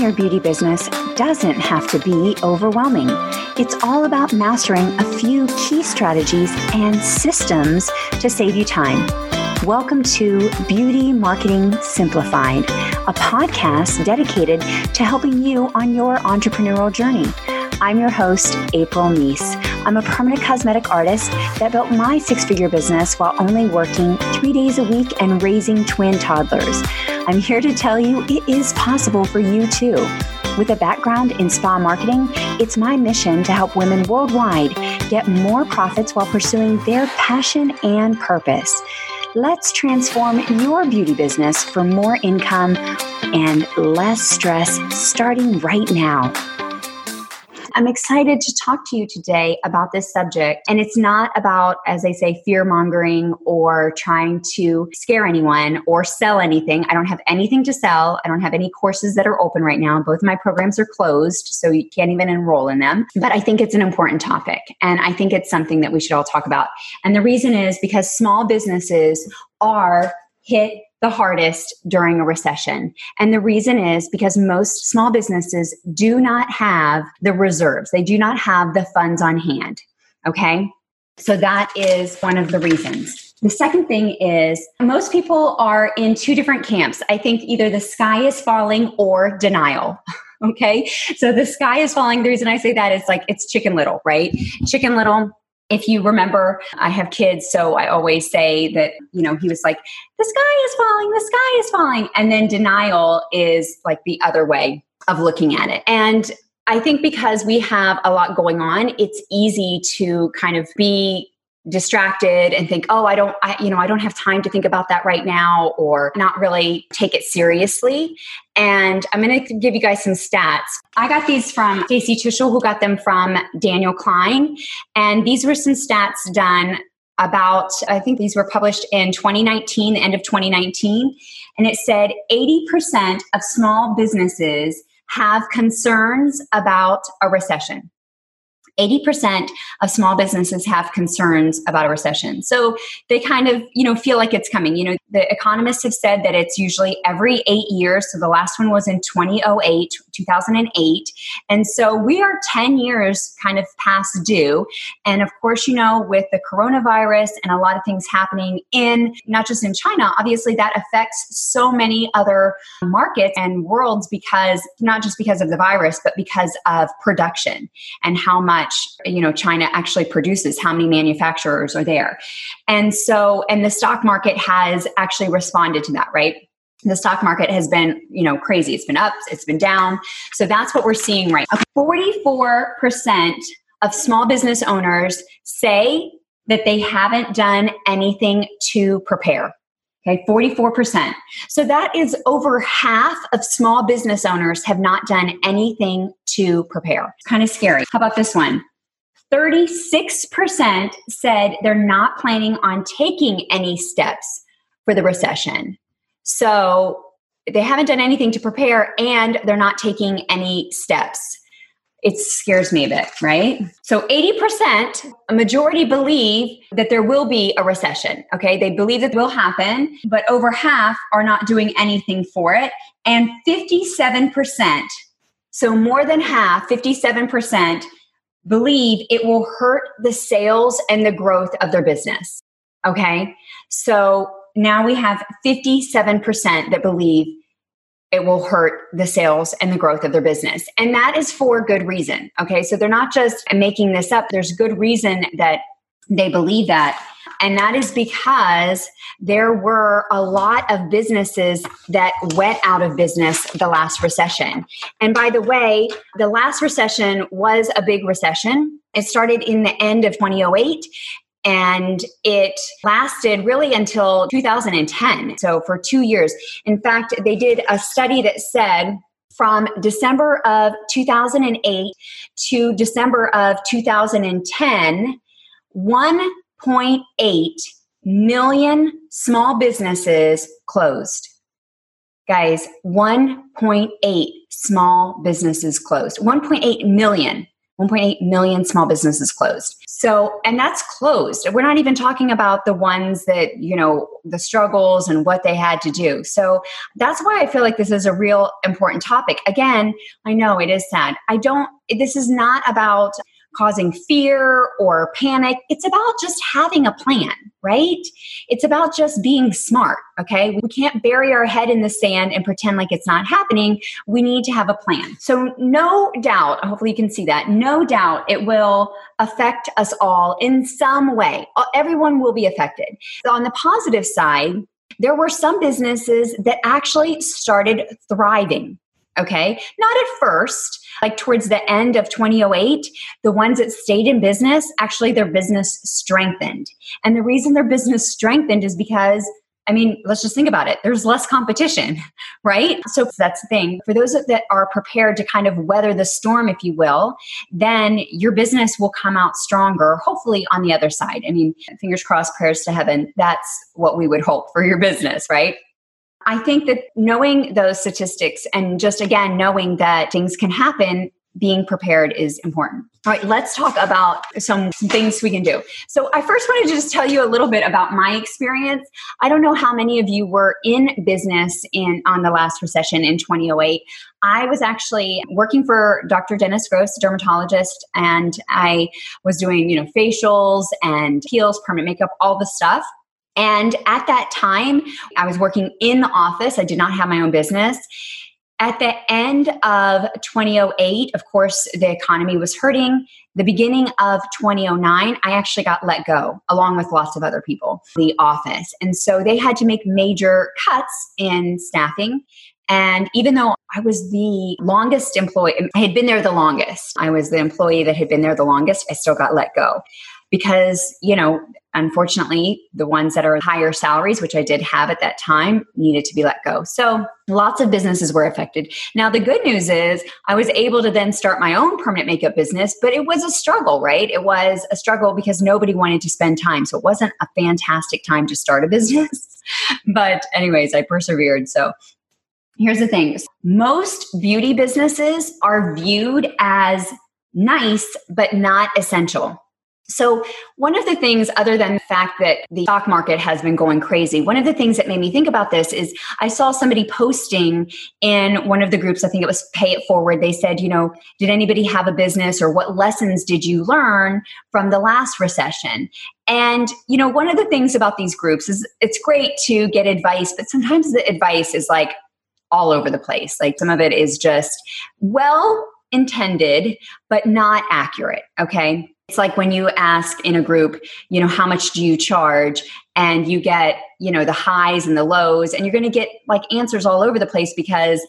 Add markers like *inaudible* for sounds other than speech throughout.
your beauty business doesn't have to be overwhelming. It's all about mastering a few key strategies and systems to save you time. Welcome to Beauty Marketing Simplified, a podcast dedicated to helping you on your entrepreneurial journey. I'm your host, April Neese. I'm a permanent cosmetic artist that built my six figure business while only working three days a week and raising twin toddlers. I'm here to tell you it is possible for you too. With a background in spa marketing, it's my mission to help women worldwide get more profits while pursuing their passion and purpose. Let's transform your beauty business for more income and less stress starting right now. I'm excited to talk to you today about this subject. And it's not about, as I say, fear mongering or trying to scare anyone or sell anything. I don't have anything to sell. I don't have any courses that are open right now. Both my programs are closed, so you can't even enroll in them. But I think it's an important topic. And I think it's something that we should all talk about. And the reason is because small businesses are hit the hardest during a recession. And the reason is because most small businesses do not have the reserves, they do not have the funds on hand. Okay. So that is one of the reasons. The second thing is most people are in two different camps. I think either the sky is falling or denial. *laughs* Okay. So the sky is falling. The reason I say that is like it's chicken little, right? Chicken little if you remember, I have kids, so I always say that, you know, he was like, the sky is falling, the sky is falling. And then denial is like the other way of looking at it. And I think because we have a lot going on, it's easy to kind of be distracted and think oh i don't i you know i don't have time to think about that right now or not really take it seriously. And i'm going to give you guys some stats. I got these from stacey tuschl who got them from daniel klein. And these were some stats done about i think these were published in 2019 the end of 2019 and it said 80% of small businesses have concerns about a recession 80% of small businesses have concerns about a recession. So they kind of, you know, feel like it's coming. You know, the economists have said that it's usually every 8 years. So the last one was in 2008, 2008. And so we are 10 years kind of past due. And of course, you know, with the coronavirus and a lot of things happening in not just in China, obviously that affects so many other markets and worlds because not just because of the virus, but because of production and how much much you know china actually produces how many manufacturers are there. And so and the stock market has actually responded to that right? The stock market has been you know crazy. It's been up it's been down. So that's what we're seeing right 44% of small business owners say that they haven't done anything to prepare Okay, 44%. So that is over half of small business owners have not done anything to prepare. Kind of scary. How about this one? 36% said they're not planning on taking any steps for the recession. So they haven't done anything to prepare and they're not taking any steps it scares me a bit, right? So 80%, a majority believe that there will be a recession. Okay. They believe that will happen, but over half are not doing anything for it. And 57%, so more than half, 57%, believe it will hurt the sales and the growth of their business. Okay. So now we have 57% that believe it will hurt the sales and the growth of their business. And that is for good reason. Okay. So they're not just making this up, there's good reason that they believe that. And that is because there were a lot of businesses that went out of business the last recession. And by the way, the last recession was a big recession. It started in the end of 2008 and it lasted really until 2010 so for two years. In fact they did a study that said from december of 2008 to december of 2010 1.8 million small businesses closed. Guys 1.8 small businesses closed. 1.8 million 1.8 million small businesses closed. So, and that's closed. We're not even talking about the ones that, you know, the struggles and what they had to do. So that's why I feel like this is a real important topic. Again, I know it is sad. I don't, this is not about causing fear or panic. It's about just having a plan, right? It's about just being smart, okay? We can't bury our head in the sand and pretend like it's not happening. We need to have a plan. So, no doubt, hopefully you can see that, no doubt it will affect us all in some way. Uh, everyone will be affected. So on the positive side, there were some businesses that actually started thriving. Okay. Not at first, like towards the end of 2008, the ones that stayed in business, actually their business strengthened. And the reason their business strengthened is because I mean, let's just think about it. There's less competition, *laughs* right? So that's the thing. For those that are prepared to kind of weather the storm, if you will, then your business will come out stronger, hopefully on the other side. I mean, fingers crossed, prayers to heaven. That's what we would hope for your business, right? I think that knowing those statistics and just again knowing that things can happen, being prepared is important. All right, let's talk about some, some things we can do. So, I first wanted to just tell you a little bit about my experience. I don't know how many of you were in business in on the last recession in 2008. I was actually working for Dr. Dennis Gross, a dermatologist, and I was doing, you know, facials and peels, permanent makeup, all the stuff. And at that time, I was working in the office. I did not have my own business. At the end of 2008, of course, the economy was hurting. The beginning of 2009, I actually got let go along with lots of other people, the office. And so they had to make major cuts in staffing. And even though I was the longest employee, I had been there the longest, I was the employee that had been there the longest, I still got let go because, you know, unfortunately, the ones that are higher salaries, which I did have at that time, needed to be let go. So lots of businesses were affected. Now, the good news is I was able to then start my own permanent makeup business, but it was a struggle, right? It was a struggle because nobody wanted to spend time. So it wasn't a fantastic time to start a business. *laughs* but, anyways, I persevered. So here's the thing most beauty businesses are viewed as nice, but not essential. So, one of the things, other than the fact that the stock market has been going crazy, one of the things that made me think about this is I saw somebody posting in one of the groups, I think it was Pay It Forward. They said, you know, did anybody have a business or what lessons did you learn from the last recession? And, you know, one of the things about these groups is it's great to get advice, but sometimes the advice is like all over the place. Like some of it is just well intended, but not accurate. Okay. It's like when you ask in a group, you know, how much do you charge? And you get, you know, the highs and the lows, and you're going to get like answers all over the place because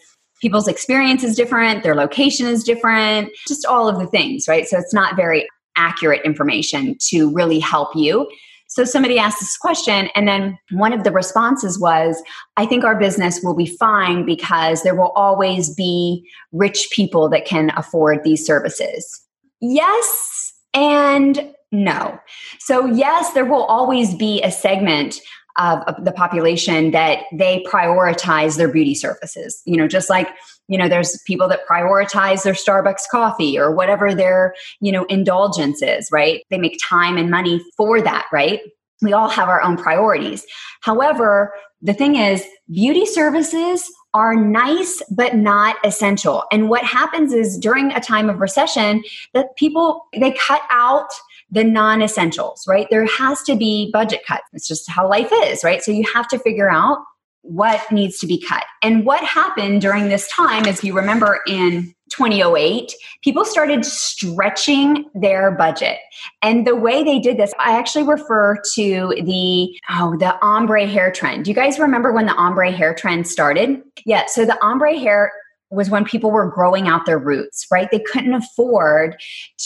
people's experience is different, their location is different, just all of the things, right? So it's not very accurate information to really help you. So somebody asked this question, and then one of the responses was, I think our business will be fine because there will always be rich people that can afford these services. Yes, and no. So, yes, there will always be a segment of, the population that they prioritize their beauty services. You know, just like, you know, there's people that prioritize their Starbucks coffee or whatever their, you know, indulgence is, right? They make time and money for that, right? We all have our own priorities. However, the thing is, beauty services are nice but not essential. And what happens is during a time of recession that people they cut out the non-essentials, right? There has to be budget cuts. It's just how life is, right? So you have to figure out what needs to be cut. And what happened during this time, as you remember in 2008, people started stretching their budget. And the way they did this, I actually refer to the oh, the ombre hair trend. Do you guys remember when the ombre hair trend started? Yeah, so the ombre hair was when people were growing out their roots, right? They couldn't afford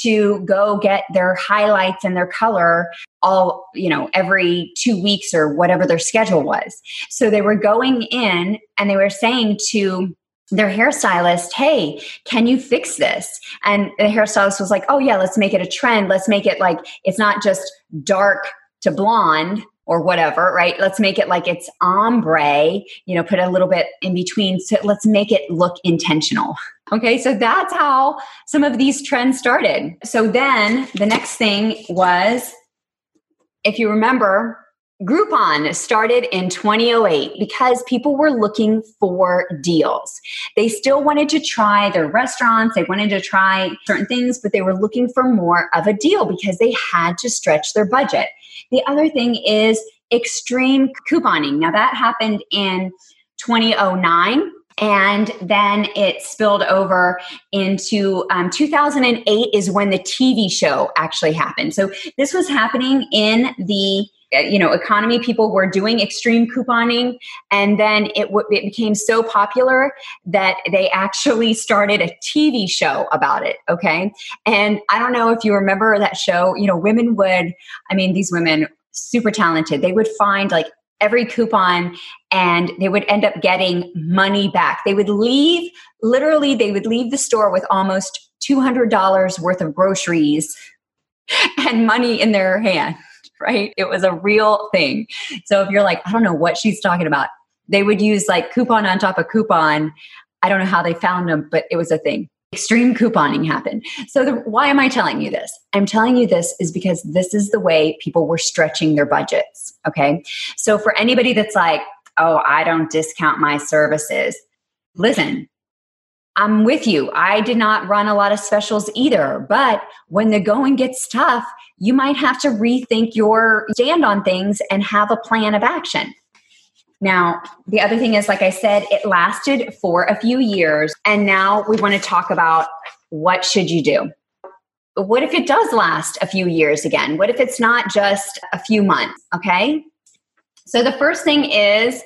to go get their highlights and their color all, you know, every two weeks or whatever their schedule was. So they were going in and they were saying to their hairstylist, hey, can you fix this? And the hairstylist was like, oh, yeah, let's make it a trend. Let's make it like it's not just dark to blonde or whatever, right? Let's make it like it's ombre, you know, put a little bit in between. So let's make it look intentional. Okay, so that's how some of these trends started. So then the next thing was, if you remember, Groupon started in 2008 because people were looking for deals. They still wanted to try their restaurants, they wanted to try certain things, but they were looking for more of a deal because they had to stretch their budget. The other thing is extreme couponing. Now, that happened in 2009 and then it spilled over into um, 2008 is when the tv show actually happened so this was happening in the Uh, you know economy people were doing extreme couponing and then it, w- it became so popular that they actually started a tv show about it okay? And i don't know if you remember that show you know women would i mean these women super talented they would find like every coupon and they would end up getting money back. They would leave literally they would leave the store with almost $200 worth of groceries *laughs* and money in their hand *laughs* right? It was a real thing. So if you're like, I don't know what she's talking about, they would use like coupon on top of coupon. I don't know how they found them, but it was a thing. Extreme couponing happened. So, the, why am I telling you this? I'm telling you this is because this is the way people were stretching their budgets. Okay. So, for anybody that's like, oh, I don't discount my services, listen, I'm with you. I did not run a lot of specials either. But when the going gets tough, you might have to rethink your stand on things and have a plan of action. Now, the other thing is, like I said, it lasted for a few years. And now we want to talk about what should you do? What if it does last a few years again? What if it's not just a few months? Okay. So the first thing is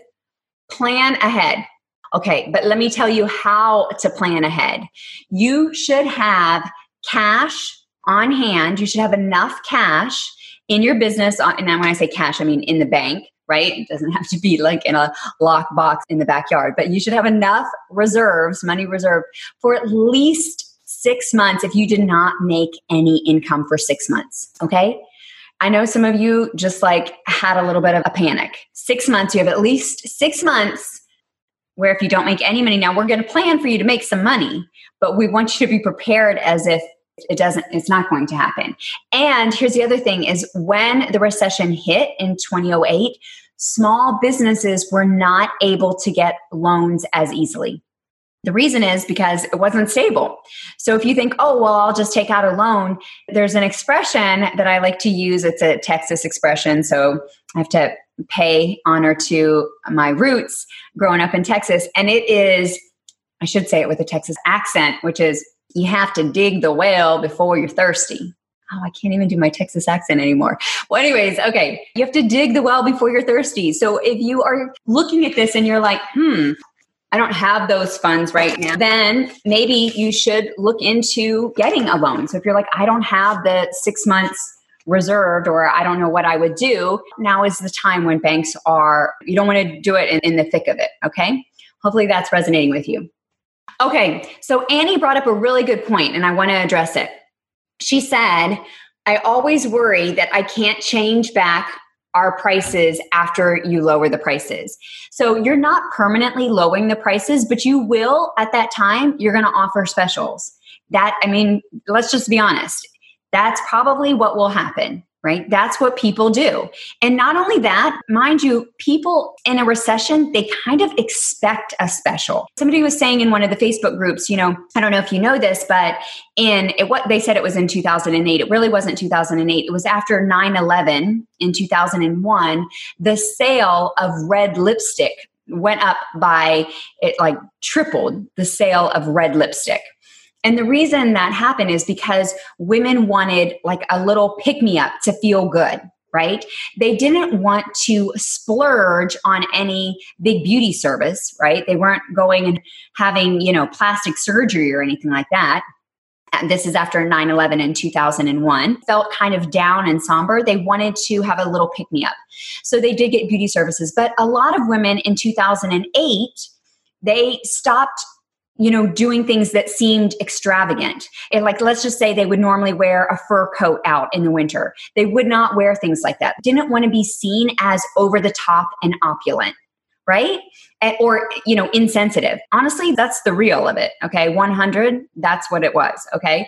plan ahead. Okay, but let me tell you how to plan ahead. You should have cash on hand. You should have enough cash in your business. Uh, and when I say cash, I mean in the bank, right? It doesn't *laughs* have to be like in a lock box in the backyard, but you should have enough reserves, money reserved for at least six months if you did not make any income for six months. Okay. I know some of you just like had a little bit of a panic. Six months, you have at least six months where if you don't make any money now we're going to plan for you to make some money but we want you to be prepared as if it doesn't it's not going to happen and here's the other thing is when the recession hit in 2008 small businesses were not able to get loans as easily the reason is because it wasn't stable. So if you think, oh, well, I'll just take out a loan, there's an expression that I like to use. It's a Texas expression. So I have to pay honor to my roots growing up in Texas. And it is, I should say it with a Texas accent, which is you have to dig the well before you're thirsty. Oh, I can't even do my Texas accent anymore. Well, anyways, okay. You have to dig the well before you're thirsty. So if you are looking at this and you're like, hmm, I don't have those funds right now, then maybe you should look into getting a loan. So if you're like, I don't have the six months reserved or I don't know what I would do, now is the time when banks are, you don't want to do it in, in the thick of it. Okay. Hopefully that's resonating with you. Okay. So Annie brought up a really good point and I want to address it. She said, I always worry that I can't change back our prices after you lower the prices. So you're not permanently lowering the prices, but you will at that time, you're going to offer specials. That, I mean, let's just be honest. That's probably what will happen, right? That's what people do. And not only that, mind you, people in a recession, they kind of expect a special. Somebody was saying in one of the Facebook groups, you know, I don't know if you know this, but in it, what they said it was in 2008. It really wasn't 2008. It was after 9 11 in 2001. The sale of red lipstick went up by it like tripled the sale of red lipstick. And the reason that happened is because women wanted like a little pick me up to feel good, right? They didn't want to splurge on any big beauty service, right? They weren't going and having, you know, plastic surgery or anything like that. And this is after 9 11 in 2001, felt kind of down and somber. They wanted to have a little pick me up. So they did get beauty services. But a lot of women in 2008, they stopped you know, doing things that seemed extravagant. And like, let's just say they would normally wear a fur coat out in the winter. They would not wear things like that. Didn't want to be seen as over the top and opulent, right? or, you know, insensitive. Honestly, that's the real of it. Okay. 100, that's what it was. Okay.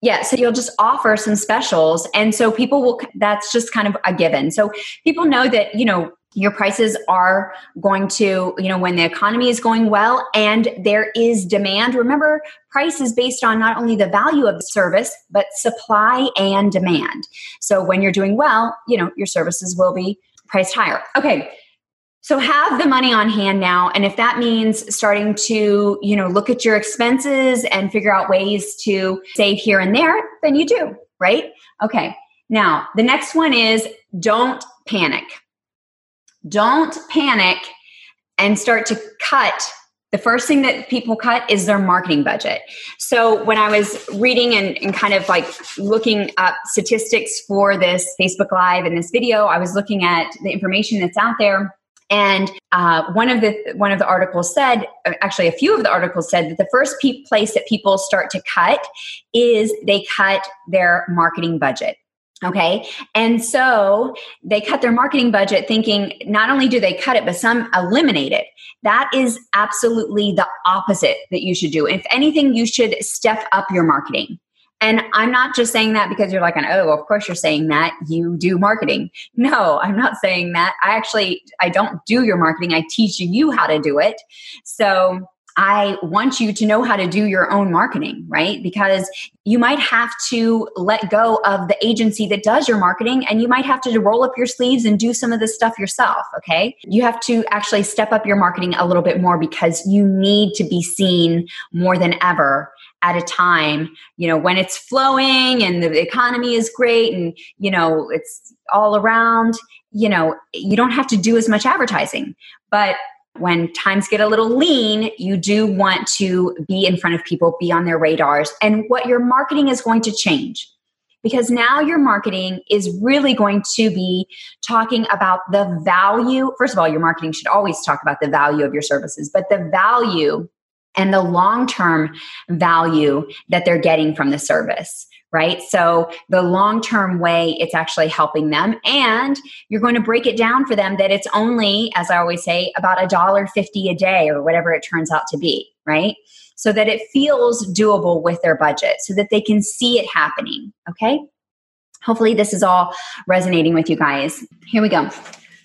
Yeah, so you'll just offer some specials. And so people will, that's just kind of a given. So people know that, you know, your prices are going to, you know, when the economy is going well and there is demand. Remember, price is based on not only the value of the service, but supply and demand. So when you're doing well, you know, your services will be priced higher. Okay. So have the money on hand now and if that means starting to, you know, look at your expenses and figure out ways to save here and there, then you do, right? Okay. Now, the next one is don't panic. Don't panic and start to cut the first thing that people cut is their marketing budget. So when I was reading and, and, kind of like looking up statistics for this Facebook Live and this video, I was looking at the information that's out there. And uh, one of the one of the articles said, actually, a few of the articles said that the first pe- place that people start to cut is they cut their marketing budget. Okay. And so they cut their marketing budget thinking not only do they cut it, but some eliminate it. That is absolutely the opposite that you should do. If anything, you should step up your marketing. And I'm not just saying that because you're like, an, oh, of course you're saying that. You do marketing. No, I'm not saying that. I actually, I don't do your marketing. I teach you how to do it. So I want you to know how to do your own marketing, right? Because you might have to let go of the agency that does your marketing and you might have to roll up your sleeves and do some of this stuff yourself, okay? You have to actually step up your marketing a little bit more because you need to be seen more than ever at a time, you know, when it's flowing and the economy is great and, you know, it's all around, you know, you don't have to do as much advertising. But when times get a little lean, you do want to be in front of people, be on their radars, and what your marketing is going to change. Because now your marketing is really going to be talking about the value. First of all, your marketing should always talk about the value of your services, but the value and the long term value that they're getting from the service right? So the long term way it's actually helping them. And you're going to break it down for them that it's only, as I always say, about a dollar fifty a day or whatever it turns out to be, right? So that it feels doable with their budget so that they can see it happening. Okay. Hopefully, this is all resonating with you guys. Here we go.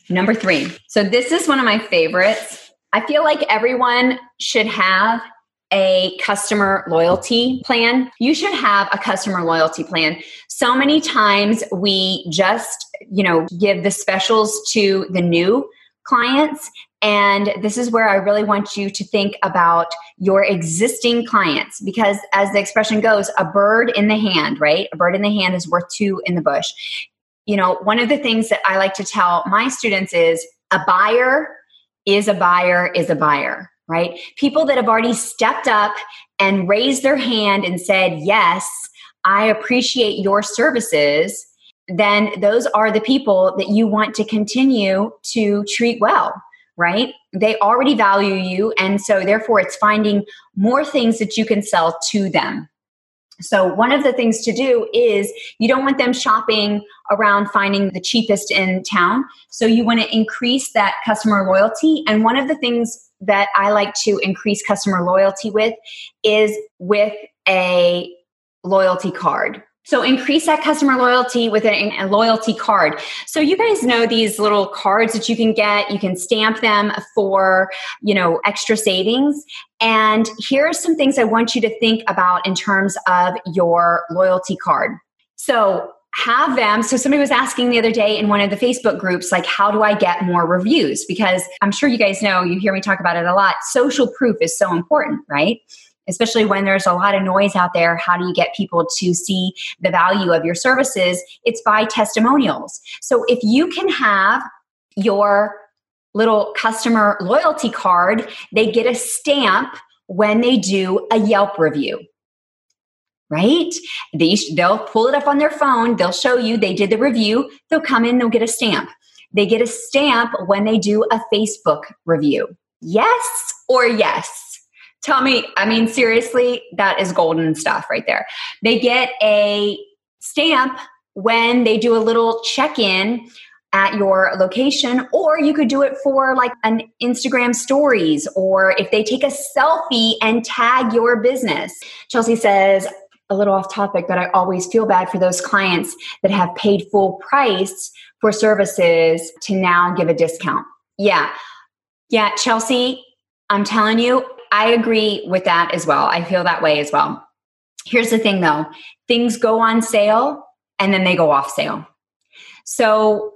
Number three. So, this is one of my favorites. I feel like everyone should have a customer loyalty plan. You should have a customer loyalty plan. So many times we just, you know, give the specials to the new clients. And this is where I really want you to think about your existing clients because, as the expression goes, a bird in the hand, right? A bird in the hand is worth two in the bush. You know, one of the things that I like to tell my students is a buyer is a buyer is a buyer right? People that have already stepped up and raised their hand and said, Yes, I appreciate your services, then those are the people that you want to continue to treat well, right? They already value you. And so, therefore, it's finding more things that you can sell to them. So, one of the things to do is you don't want them shopping around finding the cheapest in town. So, you want to increase that customer loyalty. And one of the things that I like to increase customer loyalty with is with a loyalty card. So increase that customer loyalty with a, a, loyalty card. So you guys know these little cards that you can get. You can stamp them for, you know, extra savings. And here are some things I want you to think about in terms of your loyalty card. So have them. So somebody was asking the other day in one of the Facebook groups, like, how do I get more reviews? Because I'm sure you guys know, you hear me talk about it a lot. Social proof is so important, right? Especially when there's a lot of noise out there. How do you get people to see the value of your services? It's by testimonials. So if you can have your little customer loyalty card, they get a stamp when they do a Yelp review right? They, they'll pull it up on their phone. They'll show you they did the review. They'll come in, they'll get a stamp. They get a stamp when they do a Facebook review. Yes or yes? Tell me, I mean, seriously, that is golden stuff right there. They get a stamp when they do a little check in at your location or you could do it for like an Instagram stories or if they take a selfie and tag your business. Chelsea says, a little off topic, but I always feel bad for those clients that have paid full price for services to now give a discount. Yeah. Yeah, Chelsea, I'm telling you, I agree with that as well. I feel that way as well. Here's the thing though things go on sale and then they go off sale. So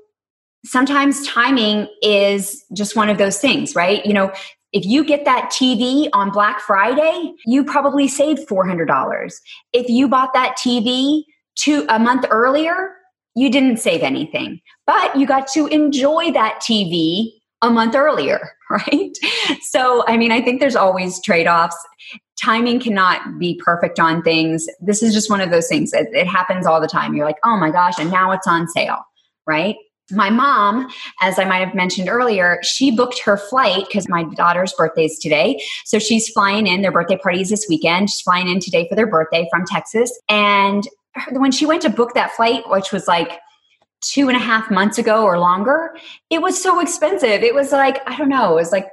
sometimes timing is just one of those things, right? You know, if you get that TV on Black Friday, you probably saved $400. If you bought that TV two a month earlier, you didn't save anything, but you got to enjoy that TV a month earlier, *laughs* right? So, I mean, I think there's always trade offs. Timing cannot be perfect on things. This is just one of those things. It, it happens all the time. You're like, oh my gosh, and now it's on sale, right? my mom, as I might have mentioned earlier, she booked her flight because my daughter's birthday is today. So she's flying in. Their birthday party is this weekend. She's flying in today for their birthday from Texas. And when she went to book that flight, which was like two and a half months ago or longer, it was so expensive. It was like, I don't know, it was like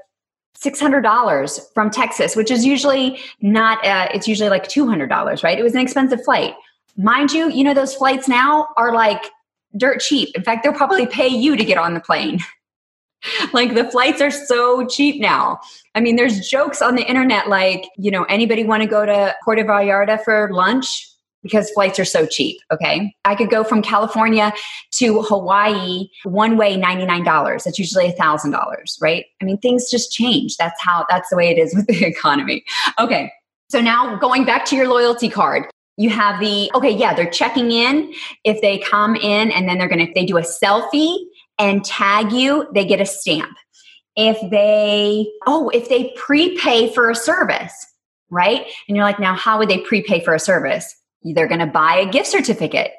$600 from Texas, which is usually not, uh, it's usually like $200, right? It was an expensive flight. Mind you, you know, those flights now are like dirt cheap. In fact, they'll probably pay you to get on the plane. *laughs* like the flights are so cheap now. I mean, there's jokes on the internet like, you know, anybody want to go to Puerto Vallarta for lunch? Because flights are so cheap. Okay. I could go from California to Hawaii one way, $99. That's usually $1,000, right? I mean, things just change. That's how, that's the way it is *laughs* with the economy. Okay. So now going back to your loyalty card, you have the okay yeah they're checking in if they come in and then they're gonna if they do a selfie and tag you they get a stamp if they oh if they prepay for a service right and you're like now how would they prepay for a service they're gonna buy a gift certificate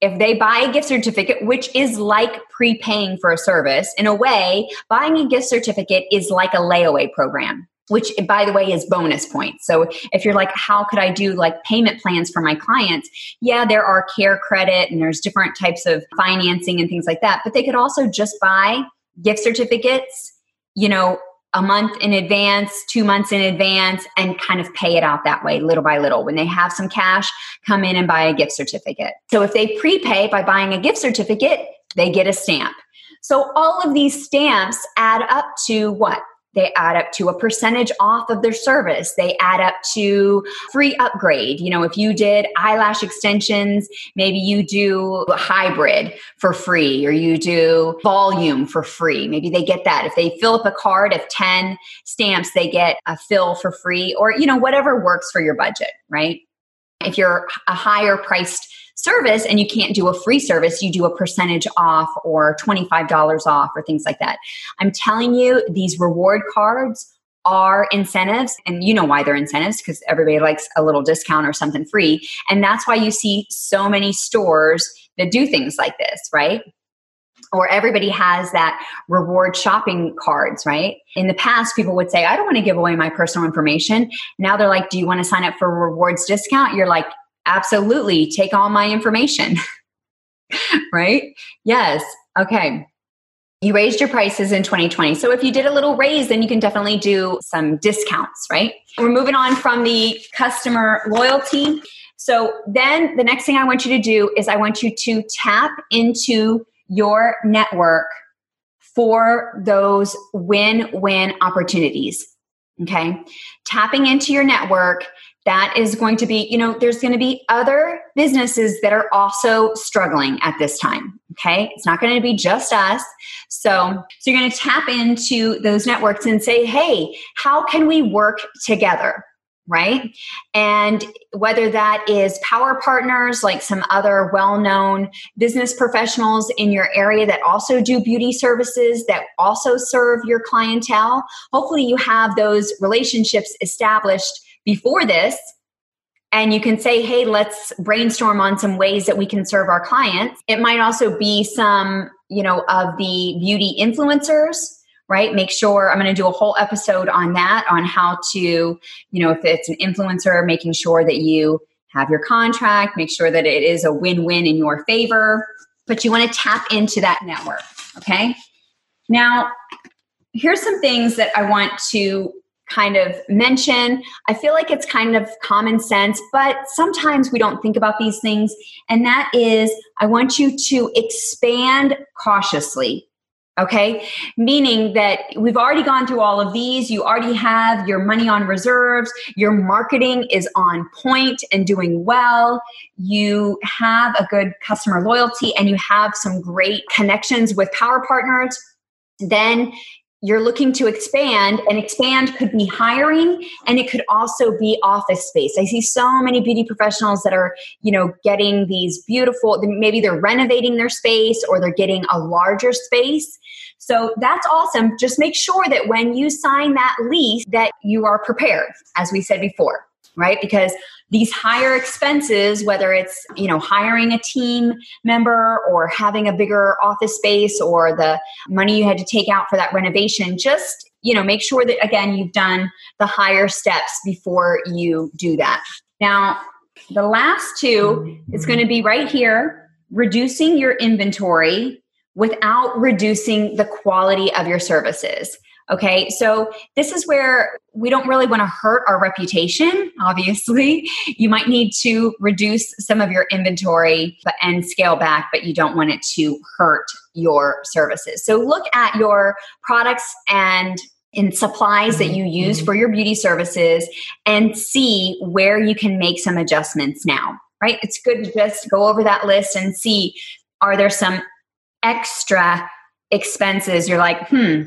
if they buy a gift certificate, which is like prepaying for a service, in a way, buying a gift certificate is like a layaway program which by the way is bonus points. So if you're like, how could I do like payment plans for my clients? Yeah, there are care credit and there's different types of financing and things like that. But they could also just buy gift certificates, you know, a month in advance, two months in advance, and kind of pay it out that way, little by little. When they have some cash, come in and buy a gift certificate. So if they prepay by buying a gift certificate, they get a stamp. So all of these stamps add up to what? They add up to a percentage off of their service. They add up to free upgrade. You know if you did eyelash extensions maybe you do a hybrid for free or you do volume for free. Maybe they get that. If they fill up a card of 10 stamps they get a fill for free or you know whatever works for your budget right? If you're a higher priced service and you can't do a free service, you do a percentage off or $25 off or things like that. I'm telling you, these reward cards are incentives and you know why they're incentives because everybody likes a little discount or something free and that's why you see so many stores that do things like this right or everybody has that reward shopping cards, right? In the past, people would say, I don't want to give away my personal information. Now they're like, Do you want to sign up for rewards discount? You're like, Absolutely. Take all my information. *laughs* right? Yes. Okay. You raised your prices in 2020. So if you did a little raise, then you can definitely do some discounts, right? We're moving on from the customer loyalty. So then the next thing I want you to do is I want you to tap into your network for those win win opportunities. Okay. Tapping into your network that is going to be, you know, there's going to be other businesses that are also struggling at this time. Okay. It's not going to be just us. So, so you're going to tap into those networks and say, hey, how can we work together? Right. And whether that is power partners, like some other well known business professionals in your area that also do beauty services, that also serve your clientele, hopefully you have those relationships established before this and you can say, hey, let's brainstorm on some ways that we can serve our clients. It might also be some, you know, of the beauty influencers, right? Make sure I'm going to do a whole episode on that, on how to, you know, if it's an influencer, making sure that you have your contract, make sure that it is a win win in your favor. But you want to tap into that network. Okay. Now, here's some things that I want to kind of mention. I feel like it's kind of common sense, but sometimes we don't think about these things. And that is, I want you to expand cautiously. Okay. Meaning that we've already gone through all of these. You already have your money on reserves. Your marketing is on point and doing well. You have a good customer loyalty and you have some great connections with power partners. Then you're looking to expand and expand could be hiring and it could also be office space. I see so many beauty professionals that are you know getting these beautiful maybe they're renovating their space or they're getting a larger space. So that's awesome. Just make sure that when you sign that lease that you are prepared as we said before right? Because these higher expenses whether it's you know hiring a team member or having a bigger office space or the money you had to take out for that renovation just you know make sure that again you've done the higher steps before you do that. Now the last two is going to be right here reducing your inventory without reducing the quality of your services Okay, so this is where we don't really want to hurt our reputation, obviously. You might need to reduce some of your inventory and scale back, but you don't want it to hurt your services. So look at your products and in supplies that you use for your beauty services and see where you can make some adjustments now, right? It's good to just go over that list and see are there some extra expenses you're like, hmm,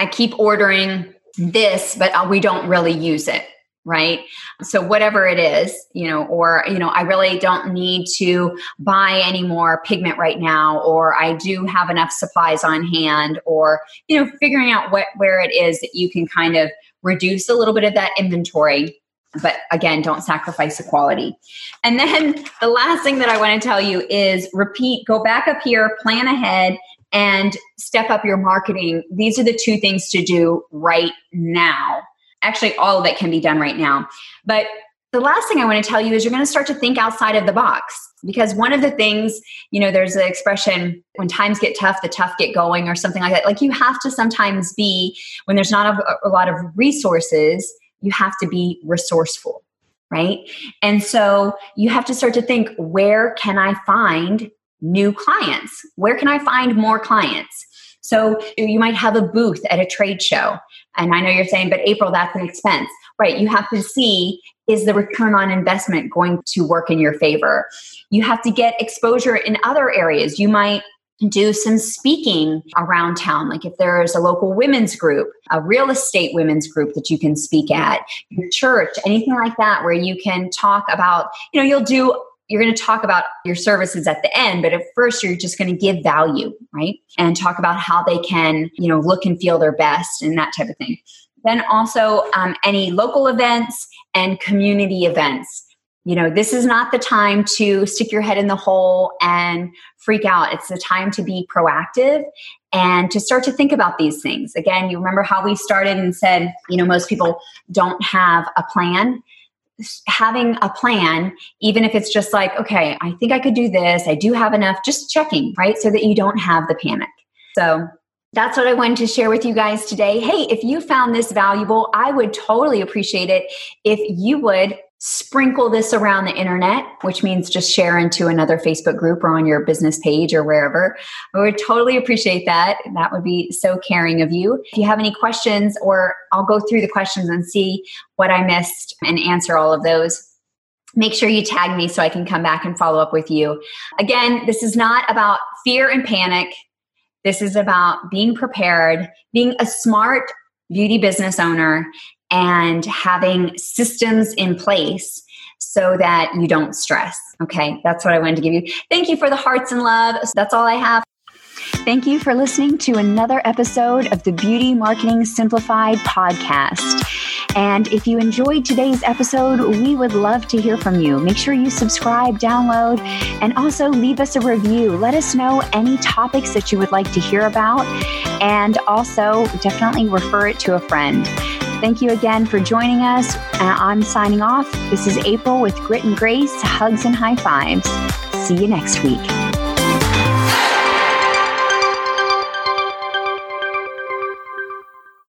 I keep ordering this, but uh, we don't really use it right? So whatever it is you know or you know i really don't need to buy any more pigment right now or i do have enough supplies on hand or you know figuring out what where it is that you can kind of reduce a little bit of that inventory. But again don't sacrifice the quality. And then the last thing that i want to tell you is repeat go back up here plan ahead and step up your marketing. These are the two things to do right now. Actually, all of it can be done right now. But the last thing I want to tell you is you're going to start to think outside of the box because one of the things, you know, there's an expression when times get tough, the tough get going, or something like that. Like you have to sometimes be, when there's not a, a lot of resources, you have to be resourceful, right? And so you have to start to think where can I find new clients? Where can I find more clients? So you might have a booth at a trade show. And I know you're saying, but April, that's an expense. Right. You have to see is the return on investment going to work in your favor? You have to get exposure in other areas. You might do some speaking around town. Like if there's a local women's group, a real estate women's group that you can speak at, your church, anything like that, where you can talk about, you know, you'll do you're going to talk about your services at the end but at first you're just going to give value right? And talk about how they can you know look and feel their best and that type of thing. Then also um, any local events and community events. You know this is not the time to stick your head in the hole and freak out. It's the time to be proactive and to start to think about these things. Again you remember how we started and said you know most people don't have a plan having a plan, even if it's just like, okay, I think I could do this, I do have enough, just checking, right? So that you don't have the panic. So that's what I wanted to share with you guys today. Hey, if you found this valuable, I would totally appreciate it if you would sprinkle this around the internet, which means just share into another Facebook group or on your business page or wherever. I would totally appreciate that. That would be so caring of you. If you have any questions, or I'll go through the questions and see what I missed and answer all of those. Make sure you tag me so I can come back and follow up with you. Again, this is not about fear and panic. This is about being prepared, being a smart beauty business owner, and having systems in place so that you don't stress. Okay, that's what I wanted to give you. Thank you for the hearts and love. That's all I have. Thank you for listening to another episode of the Beauty Marketing Simplified podcast. And if you enjoyed today's episode, we would love to hear from you. Make sure you subscribe, download, and also leave us a review. Let us know any topics that you would like to hear about, and also definitely refer it to a friend. Thank you again for joining us. Uh, I'm signing off. This is April with Grit and Grace, hugs and high fives. See you next week.